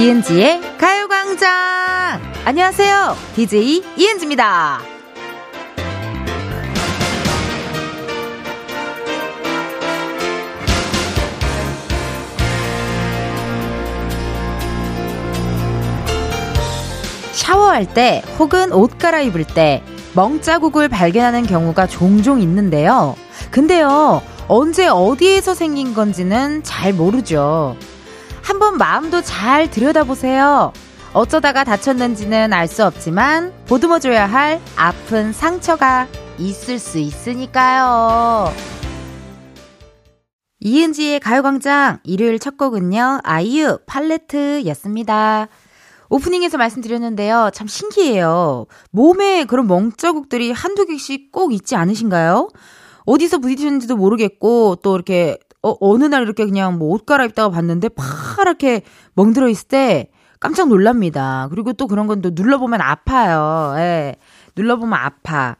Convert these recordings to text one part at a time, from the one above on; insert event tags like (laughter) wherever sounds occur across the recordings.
이은지의 가요광장! 안녕하세요. DJ 이은지입니다. 샤워할 때 혹은 옷 갈아입을 때 멍자국을 발견하는 경우가 종종 있는데요. 근데요, 언제 어디에서 생긴 건지는 잘 모르죠. 한번 마음도 잘 들여다보세요. 어쩌다가 다쳤는지는 알 수 없지만 보듬어 줘야 할 아픈 상처가 있을 수 있으니까요. 이은지의 가요광장 일요일 첫 곡은요, 아이유 팔레트였습니다. 오프닝에서 말씀드렸는데요. 참 신기해요. 몸에 그런 멍자국들이 한두 개씩 꼭 있지 않으신가요? 어디서 부딪혔는지도 모르겠고, 또 이렇게, 어, 어느 날 이렇게 그냥 뭐 옷 갈아입다가 봤는데 파랗게 멍들어 있을 때 깜짝 놀랍니다. 그리고 또 그런 건 또 눌러보면 아파요. 예. 눌러보면 아파.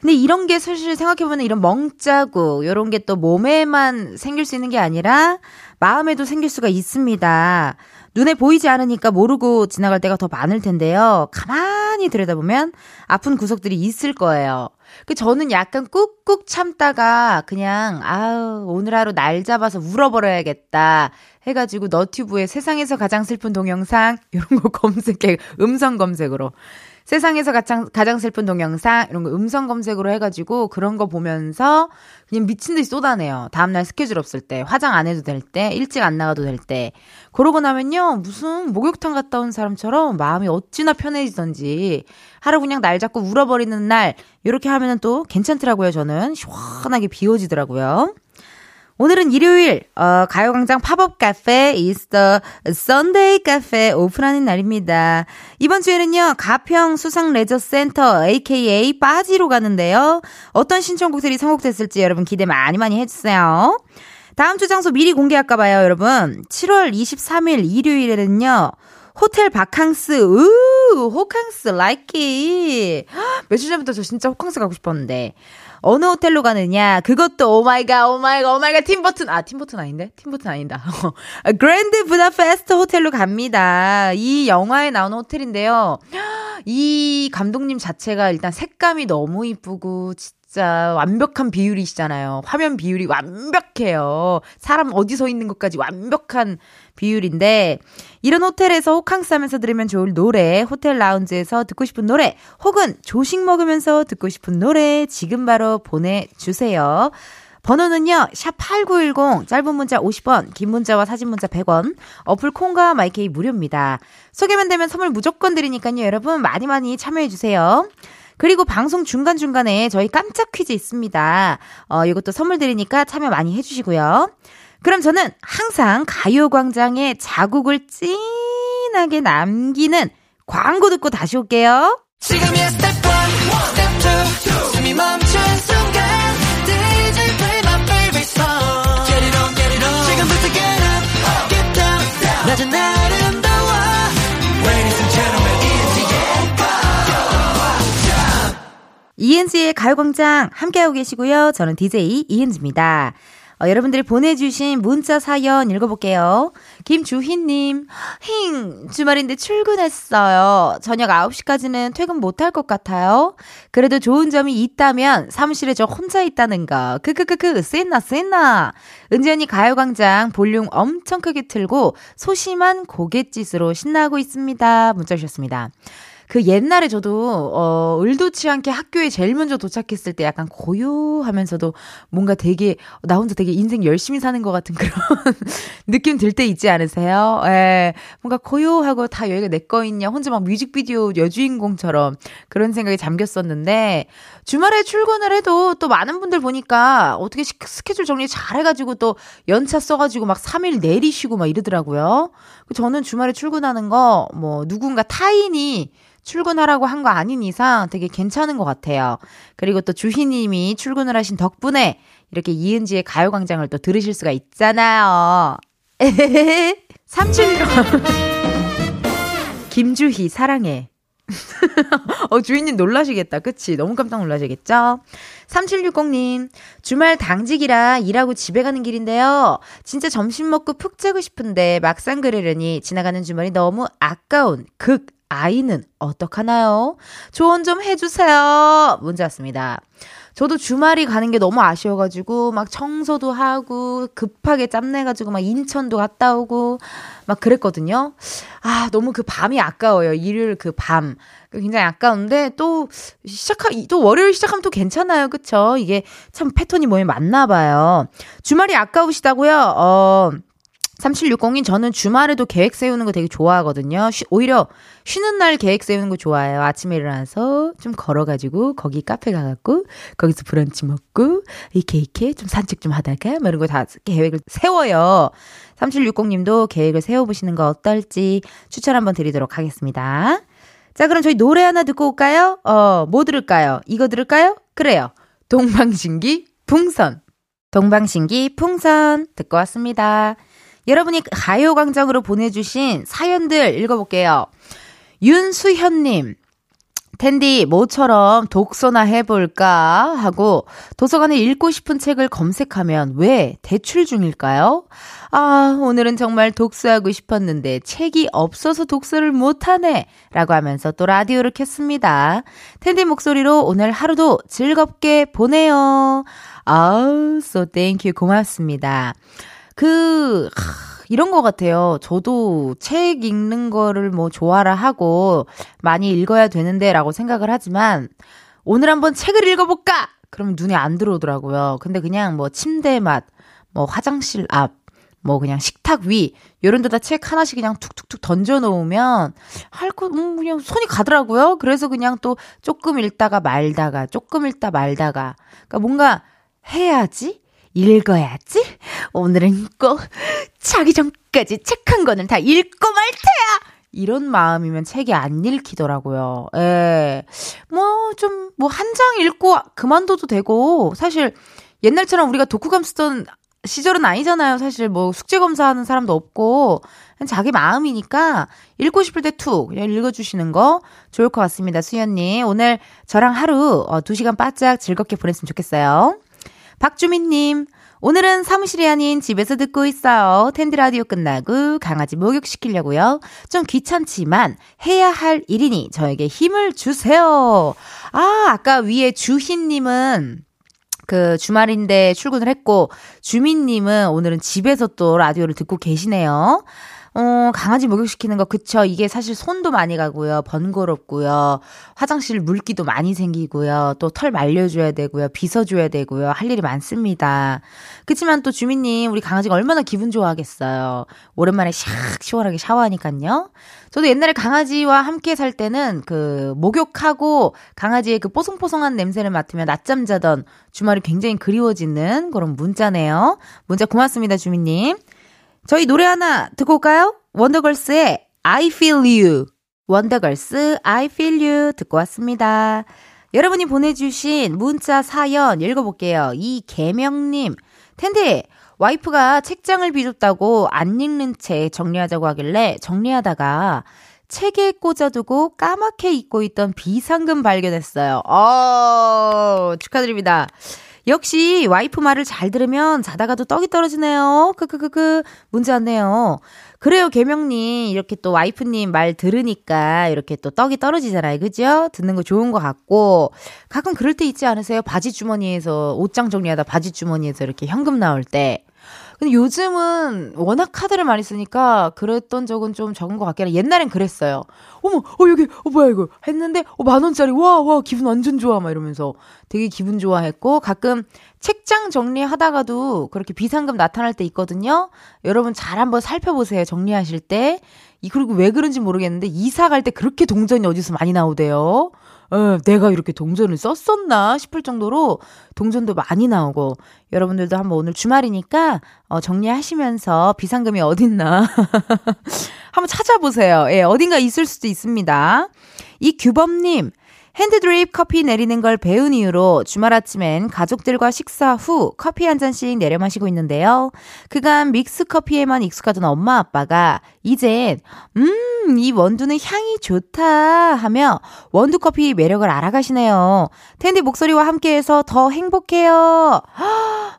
근데 이런 게 사실 생각해보면 이런 멍자국, 요런 게 또 몸에만 생길 수 있는 게 아니라 마음에도 생길 수가 있습니다. 눈에 보이지 않으니까 모르고 지나갈 때가 더 많을 텐데요. 가만히 들여다보면 아픈 구석들이 있을 거예요. 그 저는 약간 꾹꾹 참다가 그냥 아우 오늘 하루 날 잡아서 울어버려야겠다 해가지고 너튜브에 세상에서 가장 슬픈 동영상 이런 거 (laughs) 검색해 음성 검색으로 세상에서 가장, 가장 슬픈 동영상, 이런 거 음성 검색으로 해가지고 그런 거 보면서 그냥 미친 듯이 쏟아내요. 다음날 스케줄 없을 때, 화장 안 해도 될 때, 일찍 안 나가도 될 때. 그러고 나면요, 무슨 목욕탕 갔다 온 사람처럼 마음이 어찌나 편해지던지 하루 그냥 날 잡고 울어버리는 날, 이렇게 하면은 또 괜찮더라고요, 저는. 시원하게 비워지더라고요. 오늘은 일요일 어, 가요광장 팝업 카페 the Sunday 카페 오픈하는 날입니다. 이번 주에는요 가평 수상 레저 센터 aka 빠지로 가는데요. 어떤 신청곡들이 선곡됐을지 여러분 기대 많이 많이 해주세요. 다음 주 장소 미리 공개할까 봐요, 여러분. 7월 23일 일요일에는요. 호텔 바캉스, 우, 호캉스, likey. 며칠 전부터 저 진짜 호캉스 가고 싶었는데. 어느 호텔로 가느냐? 그것도 오마이갓, 오마이갓, 오마이갓, 팀버튼. 아, 팀버튼 아닌데? 팀버튼 아니다. (laughs) 그랜드 부다페스트 호텔로 갑니다. 이 영화에 나오는 호텔인데요. 이 감독님 자체가 일단 색감이 너무 이쁘고, 진짜 완벽한 비율이시잖아요. 화면 비율이 완벽해요. 사람 어디 서 있는 것까지 완벽한 비율인데 이런 호텔에서 호캉스 하면서 들으면 좋을 노래, 호텔 라운지에서 듣고 싶은 노래, 혹은 조식 먹으면서 듣고 싶은 노래 지금 바로 보내주세요. 번호는요, 샵8910, 짧은 문자 50원, 긴 문자와 사진 문자 100원, 어플 콩과 마이케이 무료입니다. 소개만 되면 선물 무조건 드리니까요, 여러분 많이 많이 참여해주세요. 그리고 방송 중간중간에 저희 깜짝 퀴즈 있습니다. 어, 이것도 선물 드리니까 참여 많이 해주시고요. 그럼 저는 항상 가요광장에 자국을 진하게 남기는 광고 듣고 다시 올게요. 지금이야 스텝 1, 스텝 2, 숨이 멈춘 순간 DJ play my favorite song Get it on, get it on 지금부터 get up, get down 낮은 아름다워 Ladies and gentlemen, 이은지의 가요광장 함께하고 계시고요. 저는 DJ 이은지입니다. 어, 여러분들이 보내주신 문자 사연 읽어볼게요. 김주희님, 힝, 주말인데 출근했어요. 저녁 9시까지는 퇴근 못할 것 같아요. 그래도 좋은 점이 있다면 사무실에 저 혼자 있다는 거. 크크크크, 쎄나, 쎄나. 은지 언니 가요광장 볼륨 엄청 크게 틀고 소심한 고갯짓으로 신나고 있습니다. 문자 주셨습니다. 그 옛날에 저도 어 을도치 않게 학교에 제일 먼저 도착했을 때 약간 고요하면서도 뭔가 되게 나 혼자 되게 인생 열심히 사는 것 같은 그런 (laughs) 느낌 들 때 있지 않으세요? 예. 뭔가 고요하고 다 여기가 내 거 있냐 혼자 막 뮤직비디오 여주인공처럼 그런 생각이 잠겼었는데 주말에 출근을 해도 또 많은 분들 보니까 어떻게 스케줄 정리 잘 해가지고 또 연차 써가지고 막 3일 내리시고 막 이러더라고요. 저는 주말에 출근하는 거 뭐 누군가 타인이 출근하라고 한 거 아닌 이상 되게 괜찮은 것 같아요. 그리고 또 주희님이 출근을 하신 덕분에 이렇게 이은지의 가요광장을 또 들으실 수가 있잖아요. 3 7 1 김주희, 사랑해. (laughs) 어, 주인님 놀라시겠다. 그치? 너무 깜짝 놀라시겠죠? 3760님, 주말 당직이라 일하고 집에 가는 길인데요. 진짜 점심 먹고 푹 자고 싶은데 막상 그러려니 지나가는 주말이 너무 아까운 극 아이는 어떡하나요? 조언 좀 해주세요. 문제 왔습니다. 저도 주말이 가는 게 너무 아쉬워가지고 막 청소도 하고 급하게 짬내가지고 막 인천도 갔다 오고 막 그랬거든요. 아, 너무 그 밤이 아까워요. 일요일 그 밤. 굉장히 아까운데 또 시작하, 또 월요일 시작하면 또 괜찮아요. 그쵸? 이게 참 패턴이 뭐에 맞나 봐요. 주말이 아까우시다고요? 어, 3760님, 저는 주말에도 계획 세우는 거 되게 좋아하거든요. 쉬, 오히려 쉬는 날 계획 세우는 거 좋아해요. 아침에 일어나서 좀 걸어가지고, 거기 카페 가갖고, 거기서 브런치 먹고, 이렇게, 이렇게 좀 산책 좀 하다가, 뭐 이런 거 다 계획을 세워요. 3760님도 계획을 세워보시는 거 어떨지 추천 한번 드리도록 하겠습니다. 자, 그럼 저희 노래 하나 듣고 올까요? 어, 뭐 들을까요? 이거 들을까요? 그래요. 동방신기 풍선. 동방신기 풍선 듣고 왔습니다. 여러분이 가요광장으로 보내주신 사연들 읽어볼게요. 윤수현님, 텐디, 모처럼 독서나 해볼까? 하고 도서관에 읽고 싶은 책을 검색하면 왜 대출 중일까요? 아, 오늘은 정말 독서하고 싶었는데 책이 없어서 독서를 못하네. 라고 하면서 또 라디오를 켰습니다. 텐디 목소리로 오늘 하루도 즐겁게 보내요. 아우, so thank you. 고맙습니다. 그, 하, 이런 것 같아요. 저도 책 읽는 거를 뭐 좋아라 하고 많이 읽어야 되는데 라고 생각을 하지만 오늘 한번 책을 읽어볼까? 그러면 눈에 안 들어오더라고요. 근데 그냥 뭐 침대 맛, 뭐 화장실 앞, 뭐 그냥 식탁 위 이런 데다 책 하나씩 그냥 툭툭툭 던져 놓으면 할거 음, 그냥 손이 가더라고요. 그래서 그냥 또 조금 읽다가 말다가 조금 읽다 말다가 그러니까 뭔가 해야지 읽어야지. 오늘은 꼭 자기 전까지 책 한 권은 다 읽고 말 테야. 이런 마음이면 책이 안 읽히더라고요. 예. 뭐, 좀, 뭐, 한 장 읽고 그만둬도 되고, 사실, 옛날처럼 우리가 독후감 쓰던 시절은 아니잖아요. 사실, 뭐, 숙제 검사하는 사람도 없고, 자기 마음이니까, 읽고 싶을 때 툭, 읽어주시는 거 좋을 것 같습니다. 수연님. 오늘 저랑 하루, 어, 2시간 바짝 즐겁게 보냈으면 좋겠어요. 박주민님, 오늘은 사무실이 아닌 집에서 듣고 있어요. 텐드 라디오 끝나고 강아지 목욕시키려고요. 좀 귀찮지만 해야 할 일이니 저에게 힘을 주세요. 아, 아까 위에 주희님은 그 주말인데 출근을 했고, 주민님은 오늘은 집에서 또 라디오를 듣고 계시네요. 어, 강아지 목욕시키는 거, 그쵸. 이게 사실 손도 많이 가고요. 번거롭고요. 화장실 물기도 많이 생기고요. 또 털 말려줘야 되고요. 빗어줘야 되고요. 할 일이 많습니다. 그치만 또 주민님, 우리 강아지가 얼마나 기분 좋아하겠어요. 오랜만에 샥 시원하게 샤워하니깐요. 저도 옛날에 강아지와 함께 살 때는 그 목욕하고 강아지의 그 뽀송뽀송한 냄새를 맡으며 낮잠 자던 주말이 굉장히 그리워지는 그런 문자네요. 문자 고맙습니다, 주민님. 저희 노래 하나 듣고 올까요? 원더걸스의 I Feel You. 원더걸스 I Feel You 듣고 왔습니다. 여러분이 보내주신 문자 사연 읽어볼게요. 이개명님, 텐데, 와이프가 책장을 비줬다고 안 읽는 책 정리하자고 하길래 정리하다가 책에 꽂아두고 까맣게 잊고 있던 비상금 발견했어요. 어, 축하드립니다. 역시 와이프 말을 잘 들으면 자다가도 떡이 떨어지네요. 크크크크 문제 왔네요. 그래요, 개명님. 이렇게 또 와이프님 말 들으니까 이렇게 또 떡이 떨어지잖아요. 그죠? 듣는 거 좋은 것 같고. 가끔 그럴 때 있지 않으세요? 바지 주머니에서 옷장 정리하다 바지 주머니에서 이렇게 현금 나올 때. 근데 요즘은 워낙 카드를 많이 쓰니까 그랬던 적은 좀 적은 것 같긴 해. 옛날엔 그랬어요. 어머, 어, 여기, 어, 뭐야, 이거. 했는데, 어, 만 원짜리. 와, 와, 기분 완전 좋아. 막 이러면서 되게 기분 좋아했고, 가끔 책장 정리하다가도 그렇게 비상금 나타날 때 있거든요. 여러분 잘 한번 살펴보세요. 정리하실 때. 이, 그리고 왜 그런지 모르겠는데, 이사 갈 때 그렇게 동전이 어디서 많이 나오대요. 어, 내가 이렇게 동전을 썼었나 싶을 정도로 동전도 많이 나오고 여러분들도 한번 오늘 주말이니까 어, 정리하시면서 비상금이 어딨나 (laughs) 한번 찾아보세요. 예, 어딘가 있을 수도 있습니다. 이 규범님 핸드드립 커피 내리는 걸 배운 이후로 주말 아침엔 가족들과 식사 후 커피 한 잔씩 내려 마시고 있는데요. 그간 믹스 커피에만 익숙하던 엄마 아빠가 이젠 음 음, 이 원두는 향이 좋다 하며 원두 커피 매력을 알아가시네요. 텐디 목소리와 함께해서 더 행복해요.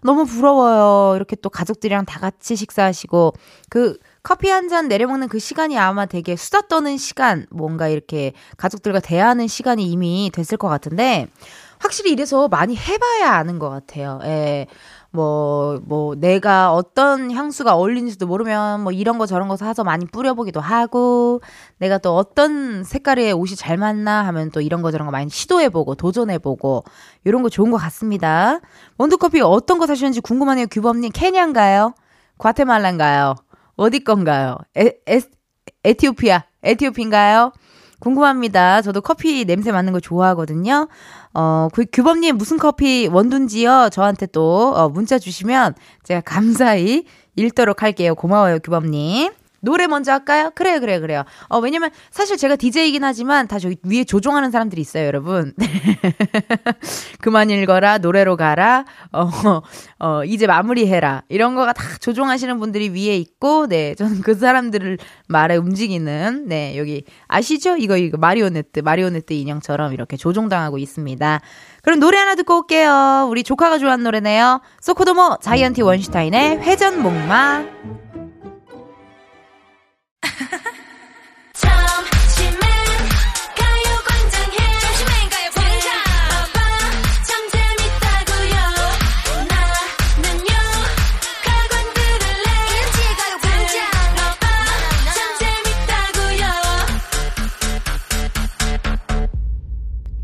너무 부러워요. 이렇게 또 가족들이랑 다 같이 식사하시고 그 커피 한 잔 내려먹는 그 시간이 아마 되게 수다 떠는 시간, 뭔가 이렇게 가족들과 대화하는 시간이 이미 됐을 것 같은데 확실히 이래서 많이 해봐야 아는 것 같아요. 예. 뭐, 뭐, 내가 어떤 향수가 어울리는지도 모르면 뭐 이런 거 저런 거 사서 많이 뿌려보기도 하고, 내가 또 어떤 색깔의 옷이 잘 맞나 하면 또 이런 거 저런 거 많이 시도해보고, 도전해보고, 이런 거 좋은 것 같습니다. 원두커피 어떤 거 사시는지 궁금하네요, 규범님. 케냐인가요? 과테말라인가요? 어디 건가요? 에, 에, 에티오피아, 에티오피인가요? 궁금합니다. 저도 커피 냄새 맡는 거 좋아하거든요. 어, 그 규범님 무슨 커피 원둔지요? 저한테 또 어, 문자 주시면 제가 감사히 읽도록 할게요. 고마워요, 규범님. 노래 먼저 할까요? 그래요, 그래요, 그래요. 어, 왜냐면 사실 제가 DJ이긴 하지만 다 저기 위에 조종하는 사람들이 있어요, 여러분. (laughs) 그만 읽어라, 노래로 가라, 어, 어, 이제 마무리해라. 이런 거가 다 조종하시는 분들이 위에 있고, 네, 저는 그 사람들을 말에 움직이는, 네, 여기, 아시죠? 이거, 이거, 마리오네트, 마리오네트 인형처럼 이렇게 조종당하고 있습니다. 그럼 노래 하나 듣고 올게요. 우리 조카가 좋아하는 노래네요. 소코도모 자이언티 원슈타인의 회전 목마.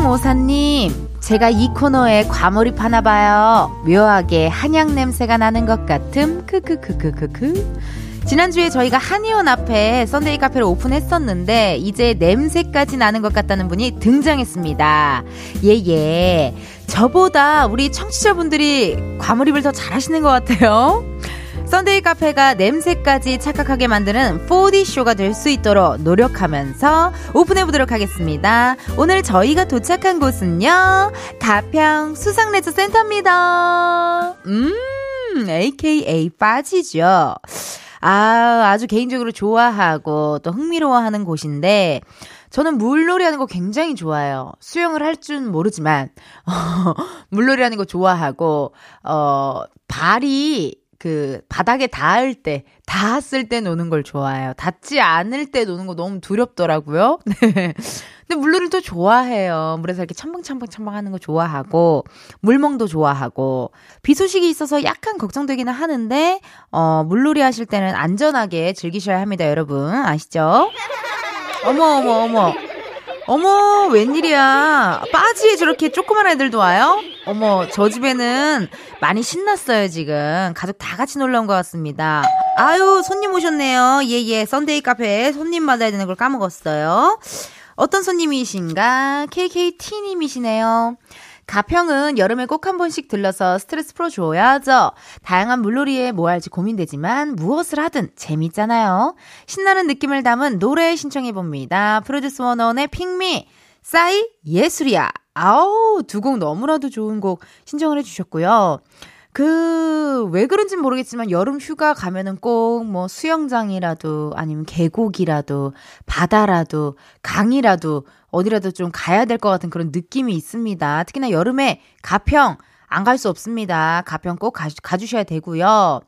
2054님, 제가 이 코너에 과몰입 하나 봐요. 묘하게 한약 냄새가 나는 것 같음. 크크크크크크. 지난주에 저희가 한의원 앞에 썬데이 카페를 오픈했었는데 이제 냄새까지 나는 것 같다는 분이 등장했습니다. 예예. 예. 저보다 우리 청취자분들이 과몰입을 더 잘하시는 것 같아요. 썬데이 카페가 냄새까지 착각하게 만드는 4D쇼가 될 수 있도록 노력하면서 오픈해 보도록 하겠습니다. 오늘 저희가 도착한 곳은요, 가평 수상레저 센터입니다. 음, AKA 빠지죠. 아, 아주 개인적으로 좋아하고 또 흥미로워하는 곳인데, 저는 물놀이 하는 거 굉장히 좋아해요. 수영을 할 줄 모르지만, (laughs) 어, 물놀이 하는 거 좋아하고, 어, 발이 그 바닥에 닿을 때, 닿았을 때 노는 걸 좋아해요. 닿지 않을 때 노는 거 너무 두렵더라고요. (laughs) 네. 근데 물놀이를 또 좋아해요. 물에서 이렇게 첨벙첨벙첨벙 하는 거 좋아하고, 물멍도 좋아하고, 비 소식이 있어서 약간 걱정되기는 하는데, 어, 물놀이 하실 때는 안전하게 즐기셔야 합니다, 여러분. 아시죠? 어머, 어머, 어머. 어머, 웬일이야. 빠지에 저렇게 조그만 애들도 와요? 어머, 저 집에는 많이 신났어요, 지금. 가족 다 같이 놀러 온 것 같습니다. 아유, 손님 오셨네요. 예, 예. 썬데이 카페에 손님 받아야 되는 걸 까먹었어요. 어떤 손님이신가? KKT님이시네요. 가평은 여름에 꼭 한 번씩 들러서 스트레스 풀어줘야죠. 다양한 물놀이에 뭐 할지 고민되지만 무엇을 하든 재밌잖아요. 신나는 느낌을 담은 노래 신청해봅니다. 프로듀스 원원의 핑미, 싸이, 예술이야. 아우, 두 곡 너무나도 좋은 곡 신청을 해주셨고요. 그, 왜 그런진 모르겠지만 여름 휴가 가면은 꼭 뭐 수영장이라도 아니면 계곡이라도 바다라도 강이라도 어디라도 좀 가야 될 것 같은 그런 느낌이 있습니다. 특히나 여름에 가평 안 갈 수 없습니다. 가평 꼭 가, 가주셔야 되고요.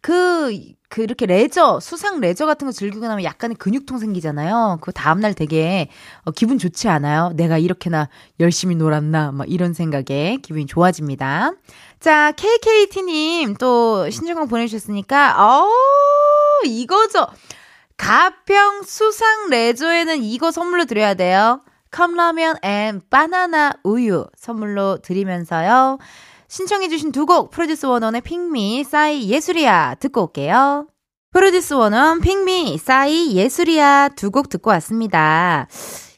그, 그 이렇게 레저, 수상 레저 같은 거 즐기고 나면 약간의 근육통 생기잖아요. 그 다음 날 되게 어, 기분 좋지 않아요? 내가 이렇게나 열심히 놀았나? 막 이런 생각에 기분이 좋아집니다. 자, KKT님 또 신청곡 보내주셨으니까, 어 이거죠. 가평 수상 레저에는 이거 선물로 드려야 돼요. 컵라면 and 바나나 우유 선물로 드리면서요. 신청해주신 두 곡, Produce 101의 Pick Me, 싸이 예술이야 듣고 올게요. Produce 101, Pick Me, 싸이, 예술이야 두 곡 듣고 왔습니다.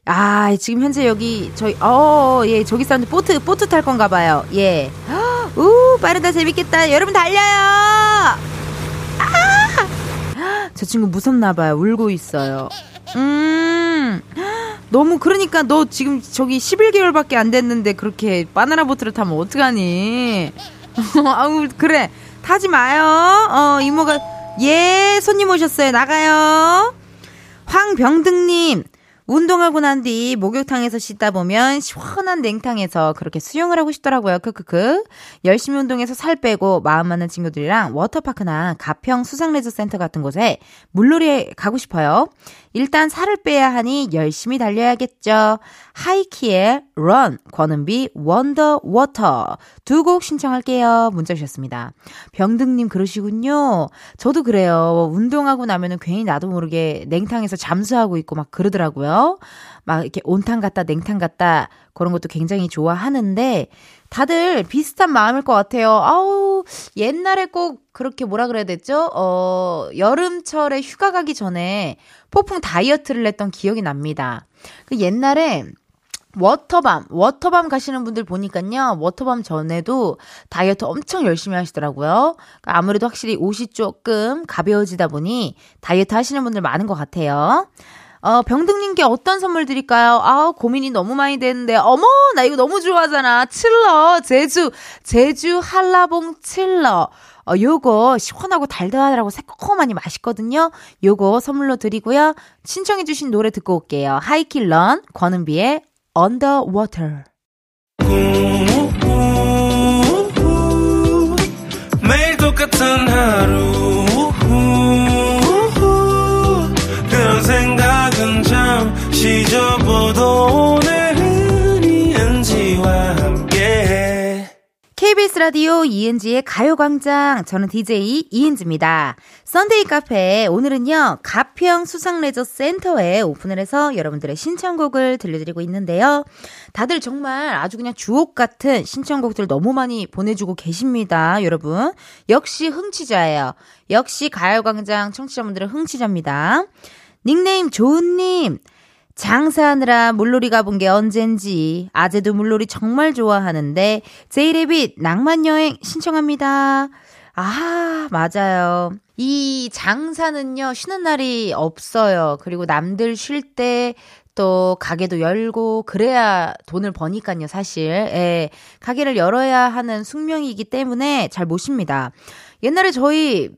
아, 지금 현재 여기 저희 어, 예, 저기 사람들 보트 보트 탈 건가 봐요. 예. (gasps) 우, 빠르다 재밌겠다. 여러분 달려요. 아! 저 친구 무섭나 봐요. 울고 있어요. 음. 너무 그러니까 너 지금 저기 11개월밖에 안 됐는데 그렇게 바나나 보트를 타면 어떡하니? (laughs) 아우 그래 타지 마요. 어 이모가 예, 손님 오셨어요. 나가요. 황병등님, 운동하고 난 뒤 목욕탕에서 씻다 보면 시원한 냉탕에서 그렇게 수영을 하고 싶더라고요. 크크크. 열심히 운동해서 살 빼고 마음 맞는 친구들이랑 워터파크나 가평 수상레저 센터 같은 곳에 물놀이에 가고 싶어요. 일단 살을 빼야 하니 열심히 달려야겠죠. 하이키의 Run, 권은비 Wonder Water 두 곡 신청할게요. 문자 주셨습니다. 병등님 그러시군요. 저도 그래요. 운동하고 나면은 괜히 나도 모르게 냉탕에서 잠수하고 있고 막 그러더라고요. 막 이렇게 온탕 같다 냉탕 같다 그런 것도 굉장히 좋아하는데 다들 비슷한 마음일 것 같아요. 아우, 옛날에 꼭 그렇게 뭐라 그래야 됐죠? 어, 여름철에 휴가 가기 전에 폭풍 다이어트를 했던 기억이 납니다. 그 옛날에 워터밤, 워터밤 가시는 분들 보니까요, 워터밤 전에도 다이어트 엄청 열심히 하시더라고요. 그러니까 아무래도 확실히 옷이 조금 가벼워지다 보니 다이어트 하시는 분들 많은 것 같아요. 어, 병등님께 어떤 선물 드릴까요? 아 고민이 너무 많이 되는데. 어머, 나 이거 너무 좋아하잖아. 칠러, 제주, 제주 한라봉 칠러. 어, 요거 시원하고 달달하고 새콤하니 맛있거든요. 요거 선물로 드리고요. 신청해주신 노래 듣고 올게요. 하이킬런, 권은비의 Underwater. 매일 똑같은 하루 잊어보도 오늘은 이은지와 함께 KBS 라디오 이은지의 가요광장 저는 DJ 이은지입니다. 썬데이 카페 오늘은요 가평 수상레저 센터에 오픈을 해서 여러분들의 신청곡을 들려드리고 있는데요. 다들 정말 아주 그냥 주옥 같은 신청곡들 너무 많이 보내주고 계십니다. 여러분 역시 흥취자예요. 역시 가요광장 청취자분들은 흥취자입니다. 닉네임 조은님 장사하느라 물놀이 가본 게 언젠지 아재도 물놀이 정말 좋아하는데 제이레빗 낭만여행 신청합니다. 아, 맞아요. 이 장사는요, 쉬는 날이 없어요. 그리고 남들 쉴 때 또 가게도 열고 그래야 돈을 버니까요, 사실. 예. 가게를 열어야 하는 숙명이기 때문에 잘못 쉽니다. 옛날에 저희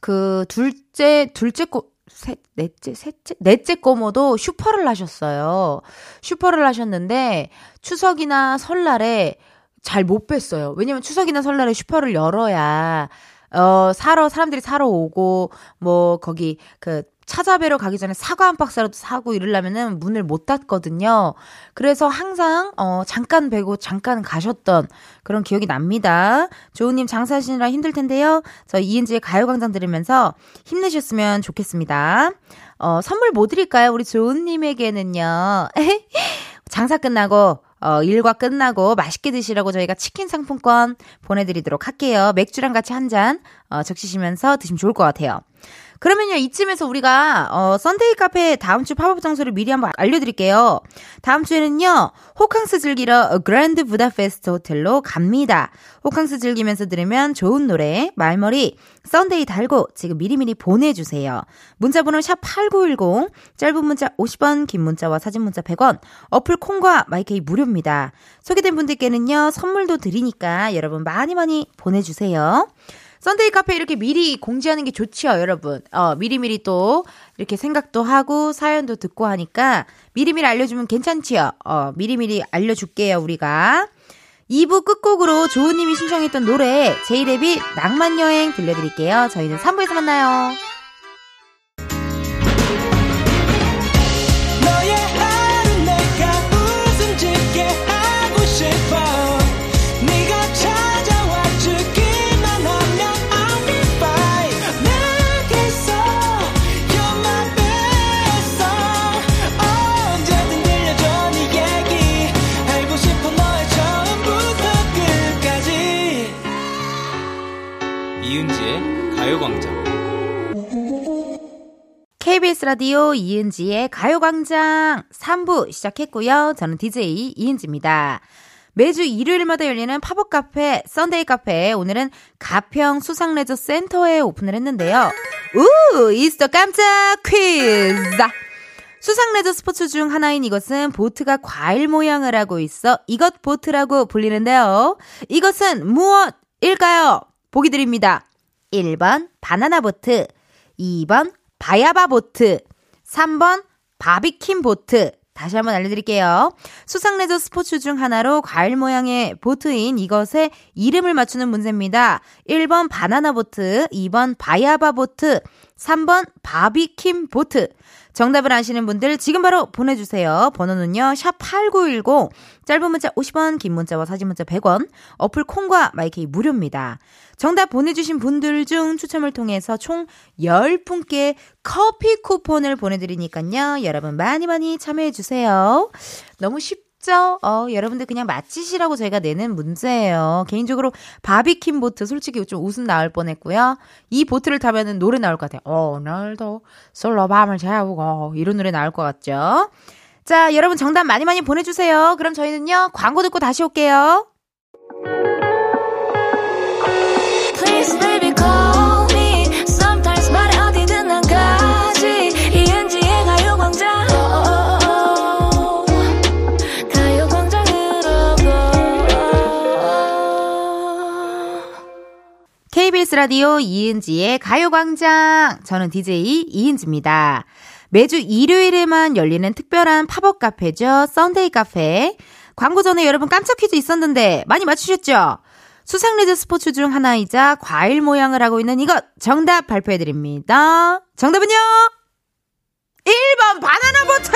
그 둘째, 둘째 거, 셋, 넷째, 셋째, 넷째 꼬모도 슈퍼를 하셨어요. 슈퍼를 하셨는데 추석이나 설날에 잘 못 뺐어요. 왜냐면 추석이나 설날에 슈퍼를 열어야 어 사러 사람들이 사러 오고 뭐 거기 그 찾아뵈러 가기 전에 사과 한 박스라도 사고 이러려면은 문을 못 닫거든요. 그래서 항상 어 잠깐 뵈고 잠깐 가셨던 그런 기억이 납니다. 조우님 장사하시느라 힘들 텐데요. 저 이은지의 가요광장 들으면서 힘내셨으면 좋겠습니다. 어 선물 뭐 드릴까요? 우리 조우님에게는요. (laughs) 장사 끝나고 어, 일과 끝나고 맛있게 드시라고 저희가 치킨 상품권 보내드리도록 할게요. 맥주랑 같이 한 잔, 어, 적시시면서 드시면 좋을 것 같아요. 그러면요, 이쯤에서 우리가, 어, 썬데이 카페 다음 주 팝업 장소를 미리 한번 알려드릴게요. 다음 주에는요, 호캉스 즐기러 그랜드 부다페스트 호텔로 갑니다. 호캉스 즐기면서 들으면 좋은 노래, 말머리, 썬데이 달고 지금 미리미리 보내주세요. 문자번호 샵 8910, 짧은 문자 50원, 긴 문자와 사진 문자 100원, 어플 콩과 My K 무료입니다. 소개된 분들께는요, 선물도 드리니까 여러분 많이 많이 보내주세요. 썬데이 카페 이렇게 미리 공지하는 게 좋지요, 여러분. 어, 미리미리 또 이렇게 생각도 하고 사연도 듣고 하니까 미리미리 알려주면 괜찮지요? 어, 미리미리 알려줄게요, 우리가. 2부 끝곡으로 조우님이 신청했던 노래 제이레빗 낭만여행 들려드릴게요. 저희는 3부에서 만나요. 라디오 이은지의 가요광장 3부 시작했고요. 저는 DJ 이은지입니다. 매주 일요일마다 열리는 팝업 카페, 썬데이 카페. 오늘은 가평 수상레저 센터에 오픈을 했는데요. 우! 이쯤서 깜짝 퀴즈! 수상레저 스포츠 중 하나인 이것은 보트가 과일 모양을 하고 있어 이것 보트라고 불리는데요. 이것은 무엇일까요? 보기 드립니다. 1번 바나나 보트, 2번 바야바 보트, 3번 바비킴 보트. 다시 한번 알려드릴게요. 수상레저 스포츠 중 하나로 과일 모양의 보트인 이것의 이름을 맞추는 문제입니다. 1번 바나나 보트, 2번 바야바 보트, 3번 바비킴 보트. 정답을 아시는 분들 지금 바로 보내주세요. 번호는요, 샵8910. 짧은 문자 50원, 긴 문자와 사진 문자 100원. 어플 콩과 마이케이 무료입니다. 정답 보내주신 분들 중 추첨을 통해서 총 10분께 커피 쿠폰을 보내드리니까요. 여러분 많이 많이 참여해주세요. 너무 쉽 쉽죠? 어, 여러분들 그냥 맞히시라고 저희가 내는 문제예요. 개인적으로 바비킴 보트 솔직히 좀 웃음 나올 뻔했고요. 이 보트를 타면은 노래 나올 것 같아요. 오늘도 솔로 밤을 재우고 이런 노래 나올 것 같죠? 자, 여러분 정답 많이 많이 보내주세요. 그럼 저희는요 광고 듣고 다시 올게요. KBS 라디오 이은지의 가요광장. 저는 DJ 이은지입니다. 매주 일요일에만 열리는 특별한 팝업 카페죠. 썬데이 카페. 광고 전에 여러분 깜짝 퀴즈 있었는데 많이 맞추셨죠? 수상레저 스포츠 중 하나이자 과일 모양을 하고 있는 이것 정답 발표해드립니다. 정답은요? 1번 바나나 보트!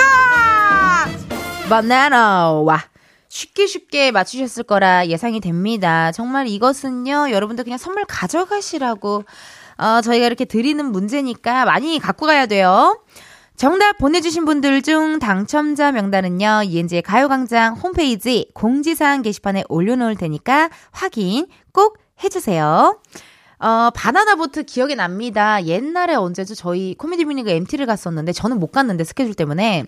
바나나와 쉽게 쉽게 맞추셨을 거라 예상이 됩니다. 정말 이것은요, 여러분들 그냥 선물 가져가시라고, 어, 저희가 이렇게 드리는 문제니까 많이 갖고 가야 돼요. 정답 보내주신 분들 중 당첨자 명단은요, 이은지의 가요광장 홈페이지 공지사항 게시판에 올려놓을 테니까 확인 꼭 해주세요. 어, 바나나 보트 기억이 납니다. 옛날에 언제죠? 저희 코미디 뮤니가 MT를 갔었는데 저는 못 갔는데 스케줄 때문에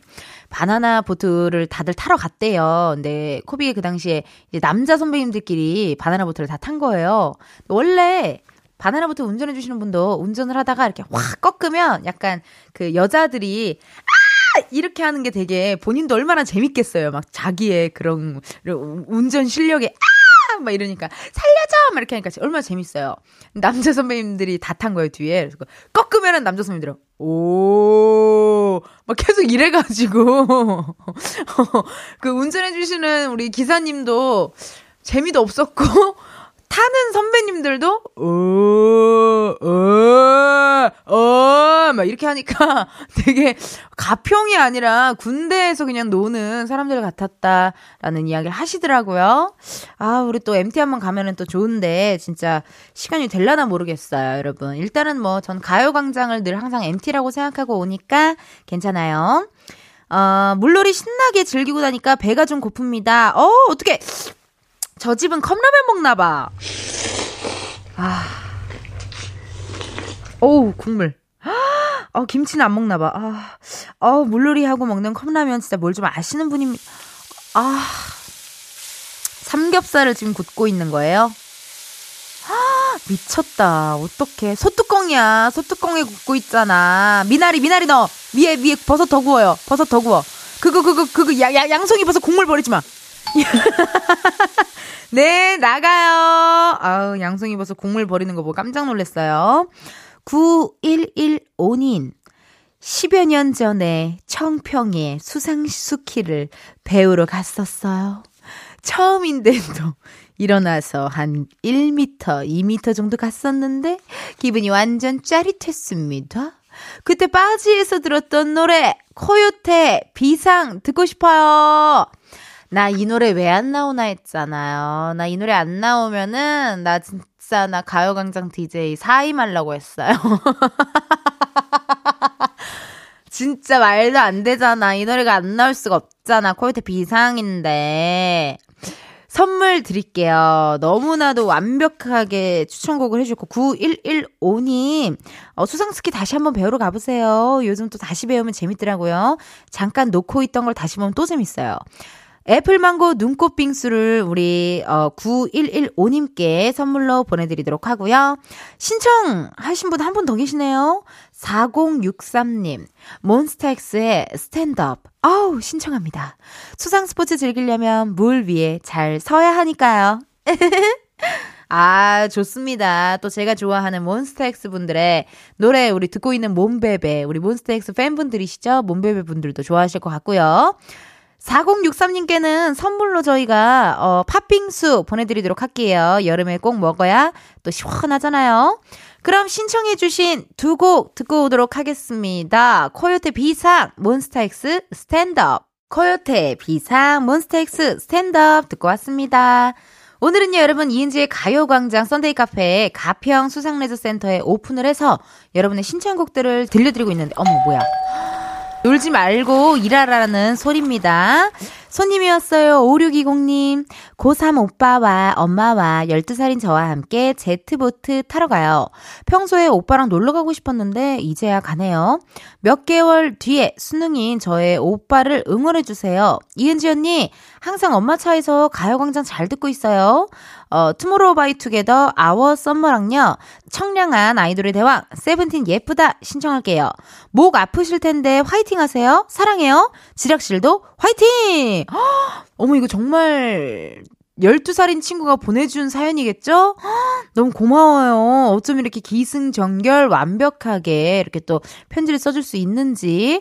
바나나 보트를 다들 타러 갔대요. 근데 코비가 그 당시에 남자 선배님들끼리 바나나 보트를 다 탄 거예요. 원래 바나나 보트 운전해 주시는 분도 운전을 하다가 이렇게 확 꺾으면 약간 그 여자들이 아! 이렇게 하는 게 되게 본인도 얼마나 재밌겠어요. 막 자기의 그런 운전 실력에 아! 막 이러니까 살려줘! 막 이렇게 하니까 얼마나 재밌어요. 남자 선배님들이 다 탄 거예요, 뒤에. 그래서 꺾으면은 남자 선배님들은 오, 막 계속 이래가지고. (laughs) 그 운전해주시는 우리 기사님도 재미도 없었고, 타는 선배님들도 어, 어, 어, 막 이렇게 하니까 (laughs) 되게 가평이 아니라 군대에서 그냥 노는 사람들 같았다라는 이야기를 하시더라고요. 아, 우리 또 MT 한번 가면은 또 좋은데 진짜 시간이 될라나 모르겠어요, 여러분. 일단은 뭐 전 가요광장을 늘 항상 MT라고 생각하고 오니까 괜찮아요. 어, 물놀이 신나게 즐기고 나니까 배가 좀 고픕니다. 어, 어떻게 저 집은 컵라면 먹나봐. 아. 어우, 국물. 어, 김치는 안 먹나봐. 아, 어, 물놀이 하고 먹는 컵라면 진짜 뭘 좀 아시는 분입니다. 아. 삼겹살을 지금 굽고 있는 거예요? 아, 미쳤다. 어떡해. 소뚜껑이야. 소뚜껑에 굽고 있잖아. 미나리, 미나리 넣어. 위에, 위에 버섯 더 구워요. 버섯 더 구워. 그거, 그거, 그거, 야, 야, 양송이 버섯 국물 버리지 마. (laughs) 네, 나가요. 아우, 양송이 버섯 국물 버리는 거 보고 깜짝 놀랐어요. 9115님. 10여 년 전에 청평에 수상스키를 배우러 갔었어요. 처음인데도 (laughs) 일어나서 한 1m, 2m 정도 갔었는데 기분이 완전 짜릿했습니다. 그때 빠지에서 들었던 노래 코요태 비상 듣고 싶어요. 나 이 노래 왜 안 나오나 했잖아요. 나 이 노래 안 나오면은 나 진짜 나 가요광장 DJ 사임하려고 했어요. (laughs) 진짜 말도 안 되잖아. 이 노래가 안 나올 수가 없잖아. 코요태 비상인데. 선물 드릴게요. 너무나도 완벽하게 추천곡을 해주고 9115님 어, 수상스키 다시 한번 배우러 가보세요. 요즘 또 다시 배우면 재밌더라고요. 잠깐 놓고 있던 걸 다시 보면 또 재밌어요. 애플망고 눈꽃 빙수를 우리 어 9115님께 선물로 보내드리도록 하고요. 신청하신 분 한 분 더 계시네요. 4063님 몬스타엑스의 스탠드업 아우 신청합니다. 수상 스포츠 즐기려면 물 위에 잘 서야 하니까요. (laughs) 아, 좋습니다. 또 제가 좋아하는 몬스타엑스 분들의 노래 우리 듣고 있는 몬베베, 우리 몬스타엑스 팬분들이시죠? 몬베베 분들도 좋아하실 것 같고요. 4063님께는 선물로 저희가 어, 팥빙수 보내드리도록 할게요. 여름에 꼭 먹어야 또 시원하잖아요. 그럼 신청해주신 두 곡 듣고 오도록 하겠습니다. 코요테 비상, 몬스타엑스 Stand Up. 코요테 비상, 몬스타엑스 Stand Up 듣고 왔습니다. 오늘은요, 여러분, 이은지의 가요광장 썬데이 카페 가평 수상레저센터에 오픈을 해서 여러분의 신청곡들을 들려드리고 있는데, 어머, 뭐야. 놀지 말고 일하라는 소리입니다. 손님이었어요. 5620님. 고3 오빠와 엄마와 12살인 저와 함께 제트보트 타러 가요. 평소에 오빠랑 놀러 가고 싶었는데 이제야 가네요. 몇 개월 뒤에 수능인 저의 오빠를 응원해주세요. 이은지 언니, 항상 엄마 차에서 가요광장 잘 듣고 있어요. 어, 투모로우 바이 투게더 Our Summer랑요. 청량한 아이돌의 대왕 세븐틴 예쁘다 신청할게요. 목 아프실 텐데 화이팅 하세요. 사랑해요. 지락실도 화이팅! 허, (gasps) 어머 이거 정말 12살인 친구가 보내준 사연이겠죠? (gasps) 너무 고마워요. 어쩜 이렇게 기승전결 완벽하게 이렇게 또 편지를 써줄 수 있는지.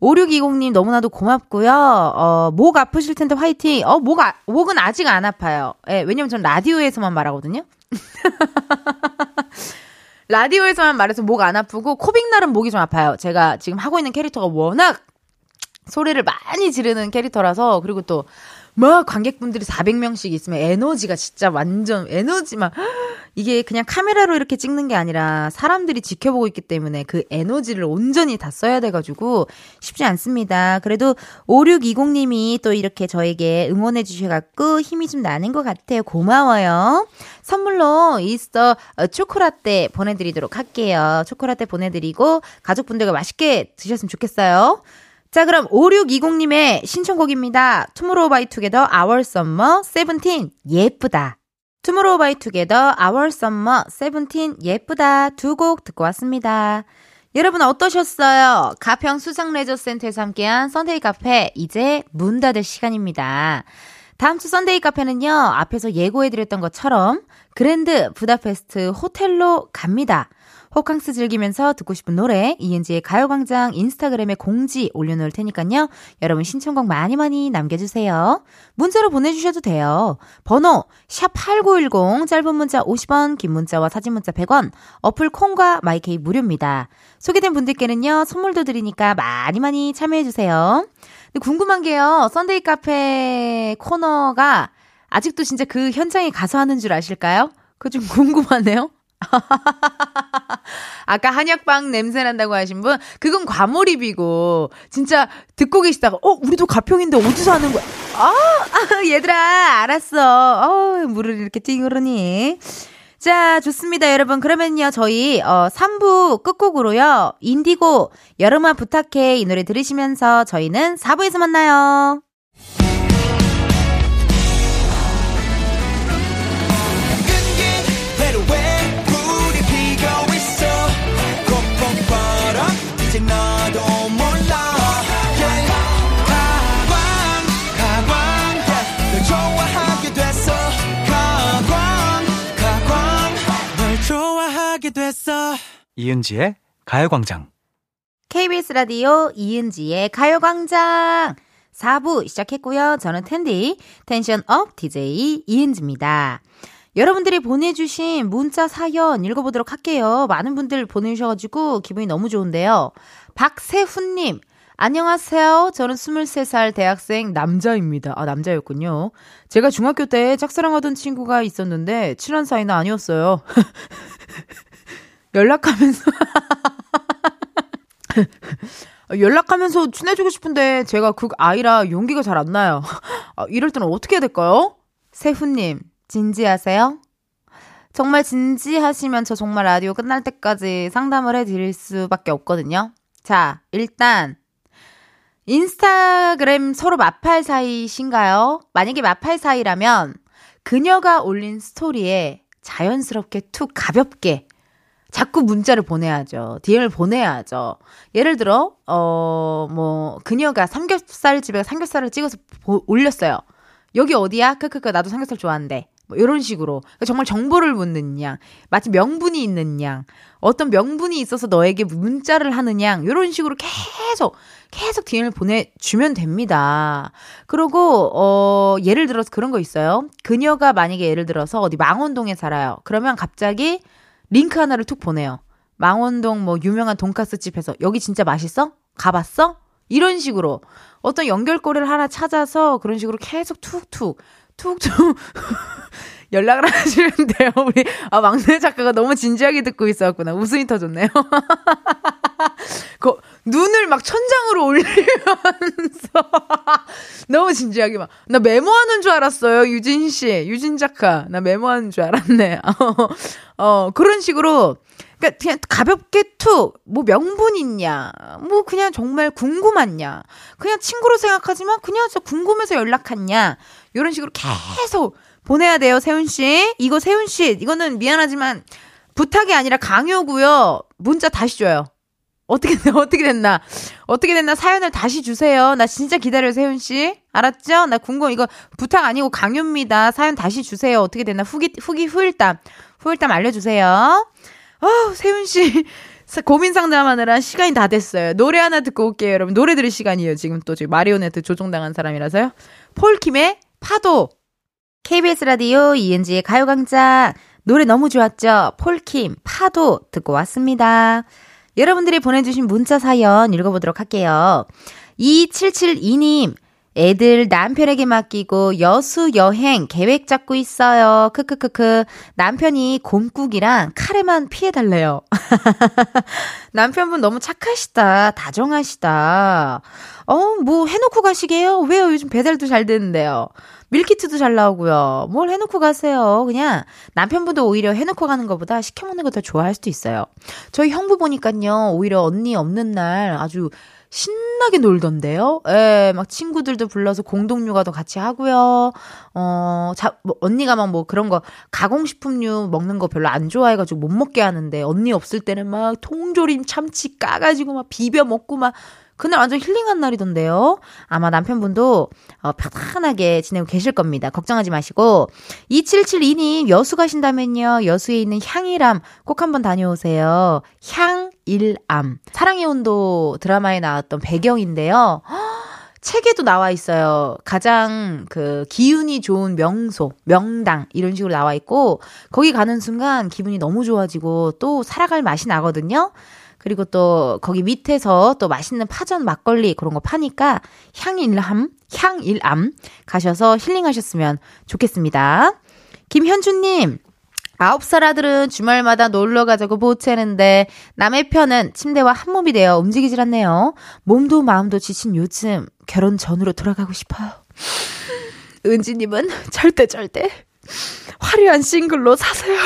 5620님 너무나도 고맙고요. 어, 목 아프실 텐데 화이팅. 어, 목, 아, 목은 아직 안 아파요. 예, 왜냐면 전 라디오에서만 말하거든요. (laughs) 라디오에서만 말해서 목 안 아프고, 코빅날은 목이 좀 아파요. 제가 지금 하고 있는 캐릭터가 워낙 소리를 많이 지르는 캐릭터라서, 그리고 또, 막 관객분들이 400명씩 있으면 에너지가 진짜 완전 에너지 막 이게 그냥 카메라로 이렇게 찍는 게 아니라 사람들이 지켜보고 있기 때문에 그 에너지를 온전히 다 써야 돼가지고 쉽지 않습니다. 그래도 5620님이 또 이렇게 저에게 응원해 주셔갖고 힘이 좀 나는 것 같아요. 고마워요. 선물로 이스터 초코라떼 보내드리도록 할게요. 초코라떼 보내드리고 가족분들과 맛있게 드셨으면 좋겠어요. 자, 그럼 5620님의 신청곡입니다. 투모로우 바이 투게더 Our Summer 세븐틴 예쁘다. 투모로우 바이 투게더 Our Summer 세븐틴 예쁘다 두 곡 듣고 왔습니다. 여러분 어떠셨어요? 가평 수상레저센터에서 함께한 썬데이 카페 이제 문 닫을 시간입니다. 다음 주 썬데이 카페는요, 앞에서 예고해드렸던 것처럼 그랜드 부다페스트 호텔로 갑니다. 호캉스 즐기면서 듣고 싶은 노래 이은지의 가요광장 인스타그램에 공지 올려놓을 테니까요. 여러분 신청곡 많이 많이 남겨주세요. 문자로 보내주셔도 돼요. 번호 샵8910 짧은 문자 50원 긴 문자와 사진 문자 100원 어플 콩과 마이케이 무료입니다. 소개된 분들께는요. 선물도 드리니까 많이 많이 참여해주세요. 궁금한 게요. 썬데이 카페 코너가 아직도 진짜 그 현장에 가서 하는 줄 아실까요? 그거 좀 (laughs) 궁금하네요. (laughs) 아까 한약방 냄새 난다고 하신 분, 그건 과몰입이고, 진짜 듣고 계시다가, 어, 우리도 가평인데 어디서 하는 거야? 아, 아 (laughs) 얘들아, 알았어. 어, 물을 이렇게 띵그러니. 자, 좋습니다, 여러분. 그러면요, 저희, 어, 3부 끝곡으로요, 인디고, 여름아 부탁해, 이 노래 들으시면서 저희는 4부에서 만나요. 이은지의 가요광장. KBS 라디오 이은지의 가요광장. 4부 시작했고요. 저는 텐디, 텐션 up DJ 이은지입니다. 여러분들이 보내주신 문자 사연 읽어보도록 할게요. 많은 분들 보내주셔가지고 기분이 너무 좋은데요. 박세훈님, 안녕하세요. 저는 23살 대학생 남자입니다. 아, 남자였군요. 제가 중학교 때 짝사랑하던 친구가 있었는데, 친한 사이는 아니었어요. (laughs) 연락하면서 (laughs) 연락하면서 친해지고 싶은데 제가 그 아이라 용기가 잘 안 나요. 아, 이럴 때는 어떻게 해야 될까요? 세훈님, 진지하세요? 정말 진지하시면 저 정말 라디오 끝날 때까지 상담을 해드릴 수밖에 없거든요. 자, 일단, 인스타그램 서로 마팔 사이신가요? 만약에 마팔 사이라면, 그녀가 올린 스토리에 자연스럽게 툭 가볍게 자꾸 문자를 보내야죠. DM을 보내야죠. 예를 들어, 어, 뭐, 그녀가 삼겹살 집에 삼겹살을 찍어서 보, 올렸어요. 여기 어디야? 크크크, 나도 삼겹살 좋아하는데. 뭐 이런 식으로 그러니까 정말 정보를 묻는 양 마치 명분이 있는 양 어떤 명분이 있어서 너에게 문자를 하는 양 이런 식으로 계속 계속 DM을 보내주면 됩니다. 그리고 어 예를 들어서 그런 거 있어요. 그녀가 만약에 예를 들어서 어디 망원동에 살아요. 그러면 갑자기 링크 하나를 툭 보내요. 망원동 뭐 유명한 돈가스 집에서 여기 진짜 맛있어? 가봤어? 이런 식으로 어떤 연결고리를 하나 찾아서 그런 식으로 계속 툭툭 툭툭 (laughs) 연락을 (laughs) 하시면 돼요. 우리 아 막내 작가가 너무 진지하게 듣고 있었구나. 웃음이 터졌네요. 그 (laughs) 눈을 막 천장으로 올리면서 (laughs) 너무 진지하게 막 나 메모하는 줄 알았어요. 유진 씨, 유진 작가 나 메모하는 줄 알았네. (laughs) 어 그런 식으로 그러니까 그냥 가볍게 툭, 뭐 명분 있냐, 뭐 그냥 정말 궁금하냐, 그냥 친구로 생각하지만 그냥 저 궁금해서 연락했냐, 이런 식으로 계속 보내야 돼요, 세훈 씨. 이거 세훈 씨, 이거는 미안하지만 부탁이 아니라 강요고요. 문자 다시 줘요. 어떻게 (laughs) 어떻게 됐나? 어떻게 됐나 사연을 다시 주세요. 나 진짜 기다려요, 세훈 씨. 알았죠? 나 궁금 이거 부탁 아니고 강요입니다. 사연 다시 주세요. 어떻게 됐나? 후기 후기 후일담 후일담 알려주세요. 어, 세훈 씨. (laughs) 고민 상담하느라 시간이 다 됐어요. 노래 하나 듣고 올게요, 여러분. 노래 들을 시간이에요. 지금 또 지금 마리오네트 조종당한 사람이라서요. 폴킴의 파도. KBS 라디오 이은지의 가요광장. 노래 너무 좋았죠? 폴킴, 파도 듣고 왔습니다. 여러분들이 보내주신 문자 사연 읽어보도록 할게요. 2772님, 애들 남편에게 맡기고 여수 여행 계획 잡고 있어요. 크크크크. 남편이 곰국이랑 카레만 피해달래요. (laughs) 남편분 너무 착하시다. 다정하시다. 어, 뭐 해놓고 가시게요? 왜요? 요즘 배달도 잘 되는데요. 밀키트도 잘 나오고요. 뭘 해놓고 가세요. 그냥 남편분도 오히려 해놓고 가는 것보다 시켜먹는 거 더 좋아할 수도 있어요. 저희 형부 보니까요. 오히려 언니 없는 날 아주 신나게 놀던데요. 예, 막 친구들도 불러서 공동 육아도 같이 하고요. 어, 자, 뭐 언니가 막 뭐 그런 거 가공식품류 먹는 거 별로 안 좋아해 가지고 못 먹게 하는데 언니 없을 때는 막 통조림 참치 까 가지고 막 비벼 먹고 막 그날 완전 힐링한 날이던데요. 아마 남편분도 어, 편안하게 지내고 계실 겁니다. 걱정하지 마시고 2772님 여수 가신다면요. 여수에 있는 향일암 꼭 한번 다녀오세요. 향일암 사랑의 온도 드라마에 나왔던 배경인데요. (gasps) 책에도 나와 있어요. 가장 그 기운이 좋은 명소, 명당 이런 식으로 나와 있고 거기 가는 순간 기분이 너무 좋아지고 또 살아갈 맛이 나거든요. 그리고 또 거기 밑에서 또 맛있는 파전 막걸리 그런 거 파니까 향일암, 향일암 가셔서 힐링하셨으면 좋겠습니다. 김현주님, 아홉 살 아들은 주말마다 놀러 가자고 보채는데 남의 편은 침대와 한 몸이 되어 움직이질 않네요. 몸도 마음도 지친 요즘 결혼 전으로 돌아가고 싶어요. 은지님은 절대 절대 화려한 싱글로 사세요.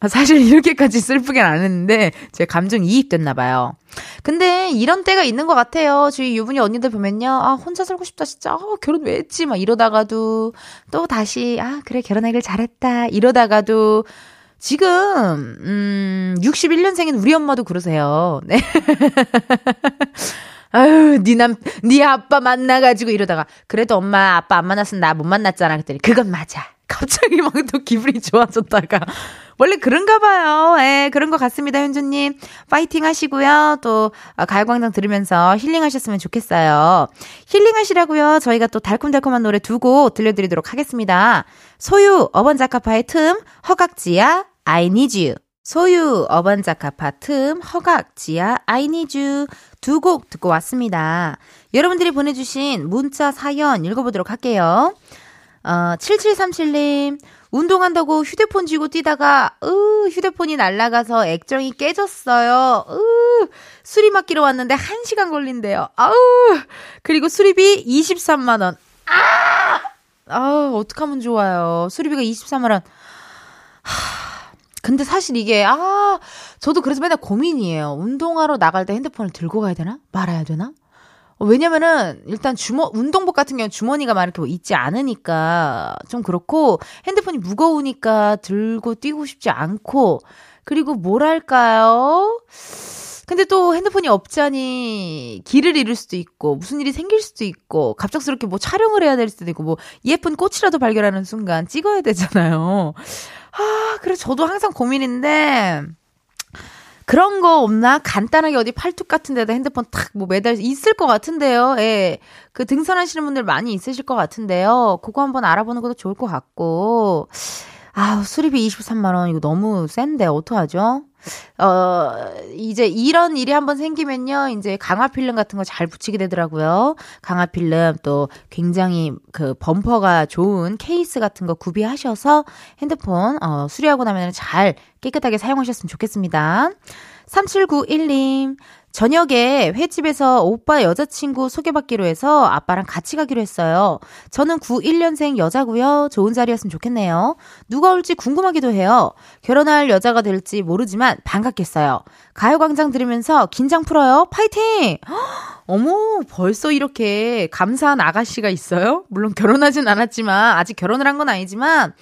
아, 사실 이렇게까지 슬프긴 안 했는데 제 감정 이입됐나 봐요. 근데 이런 때가 있는 것 같아요. 저희 유부녀 언니들 보면요. 아, 혼자 살고 싶다, 진짜. 어, 결혼 왜 했지? 막 이러다가도 또 다시, 아, 그래, 결혼하길 잘했다. 이러다가도 지금, 음, 61년생인 우리 엄마도 그러세요. 네. (laughs) 아유, 니 남, 니 아빠 만나가지고 이러다가, 그래도 엄마, 아빠 안 만났으면 나 못 만났잖아. 그랬더니, 그건 맞아. 갑자기 막 또 기분이 좋아졌다가. 원래 그런가 봐요. 예, 그런 것 같습니다, 현주님. 파이팅 하시고요. 또, 아, 가요광장 들으면서 힐링하셨으면 좋겠어요. 힐링하시라고요. 저희가 또 달콤달콤한 노래 두 곡 들려드리도록 하겠습니다. 소유, 어반자카파의 틈, 허각지야, I need you. 소유, 어반자카파 틈, 허각지야, I need you. 두 곡 듣고 왔습니다. 여러분들이 보내주신 문자 사연 읽어보도록 할게요. 어, 7737님, 운동한다고 휴대폰 쥐고 뛰다가, 으, 휴대폰이 날아가서 액정이 깨졌어요. 으, 수리 맡기러 왔는데 1시간 걸린대요. 아우, 그리고 수리비 23만원. 아! 아, 어떡하면 좋아요. 수리비가 23만 원. 하, 근데 사실 이게, 아, 저도 그래서 맨날 고민이에요. 운동하러 나갈 때 핸드폰을 들고 가야 되나? 말아야 되나? 어, 왜냐면은 일단 주머 운동복 같은 경우는 주머니가 막 이렇게 뭐 있지 않으니까 좀 그렇고 핸드폰이 무거우니까 들고 뛰고 싶지 않고 그리고 뭐랄까요? 근데 또 핸드폰이 없자니 길을 잃을 수도 있고 무슨 일이 생길 수도 있고 갑작스럽게 뭐 촬영을 해야 될 수도 있고 뭐 예쁜 꽃이라도 발견하는 순간 찍어야 되잖아요. 아, 그래서 저도 항상 고민인데 그런 거 없나? 간단하게 어디 팔뚝 같은 데다 핸드폰 탁 뭐 매달 있을 것 같은데요. 예. 그 등산하시는 분들 많이 있으실 것 같은데요. 그거 한번 알아보는 것도 좋을 것 같고. 아, 수리비 23만원, 이거 너무 센데, 어떡하죠? 어, 이제 이런 일이 한번 생기면요, 이제 강화 필름 같은 거 잘 붙이게 되더라고요. 강화 필름 또 굉장히 그 범퍼가 좋은 케이스 같은 거 구비하셔서 핸드폰, 어, 수리하고 나면 잘 깨끗하게 사용하셨으면 좋겠습니다. 3791님, 저녁에 횟집에서 오빠 여자친구 소개받기로 해서 아빠랑 같이 가기로 했어요. 저는 91년생 여자고요. 좋은 자리였으면 좋겠네요. 누가 올지 궁금하기도 해요. 결혼할 여자가 될지 모르지만 반갑겠어요. 가요광장 들으면서 긴장 풀어요. 파이팅! (gasps) 어머, 벌써 이렇게 감사한 아가씨가 있어요? 물론 결혼하진 않았지만, 아직 결혼을 한 건 아니지만,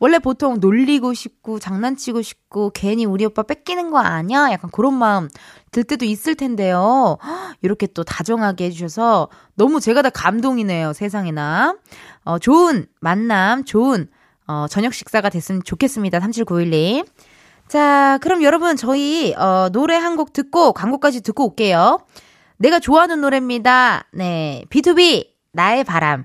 원래 보통 놀리고 싶고 장난치고 싶고 괜히 우리 오빠 뺏기는 거 아니야? 약간 그런 마음 들 때도 있을 텐데요. (gasps) 이렇게 또 다정하게 해주셔서 너무 제가 다 감동이네요. 세상에나. 어, 좋은 만남, 좋은 어, 저녁 식사가 됐으면 좋겠습니다. 3791님. 자, 그럼 여러분 저희 어, 노래 한 곡 듣고 광고까지 듣고 올게요. 내가 좋아하는 노래입니다. 네, B2B 나의 바람.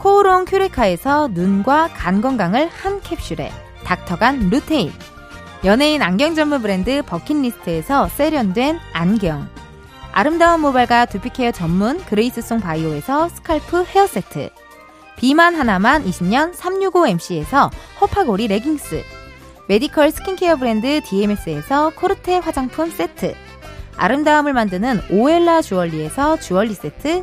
코오롱 큐레카에서 눈과 간 건강을 한 캡슐에 닥터간 루테인. 연예인 안경 전문 브랜드 버킷리스트에서 세련된 안경. 아름다운 모발과 두피케어 전문 그레이스송 바이오에서 scalp 헤어세트. 비만 하나만 20년 365MC에서 허파고리 레깅스. 메디컬 스킨케어 브랜드 DMS에서 코르테 화장품 세트. 아름다움을 만드는 오엘라 주얼리에서 주얼리 세트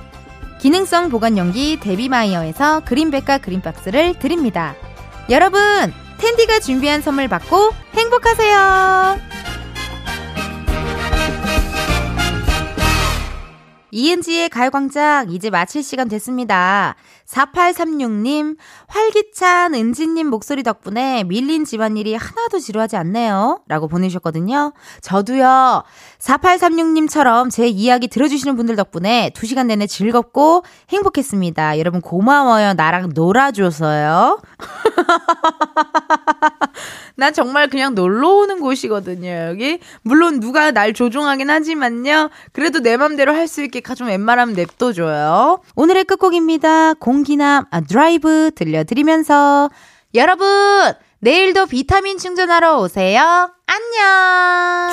기능성 보관용기 데비마이어에서 그린백과 그린박스를 드립니다. 여러분, 텐디가 준비한 선물 받고 행복하세요! 이은지의 가요광장 이제 마칠 시간 됐습니다. 4836님, 활기찬 은지님 목소리 덕분에 밀린 집안일이 하나도 지루하지 않네요. 라고 보내주셨거든요. 저도요, 4836님처럼 제 이야기 들어주시는 분들 덕분에 2시간 내내 즐겁고 행복했습니다. 여러분 고마워요. 나랑 놀아줘서요. (laughs) 난 정말 그냥 놀러 오는 곳이거든요, 여기. 물론 누가 날 조종하긴 하지만요. 그래도 내 맘대로 할 수 있게 좀 웬만하면 냅둬줘요. 오늘의 끝곡입니다. 공 강기남 아, 드라이브 들려드리면서 여러분 내일도 비타민 충전하러 오세요. 안녕.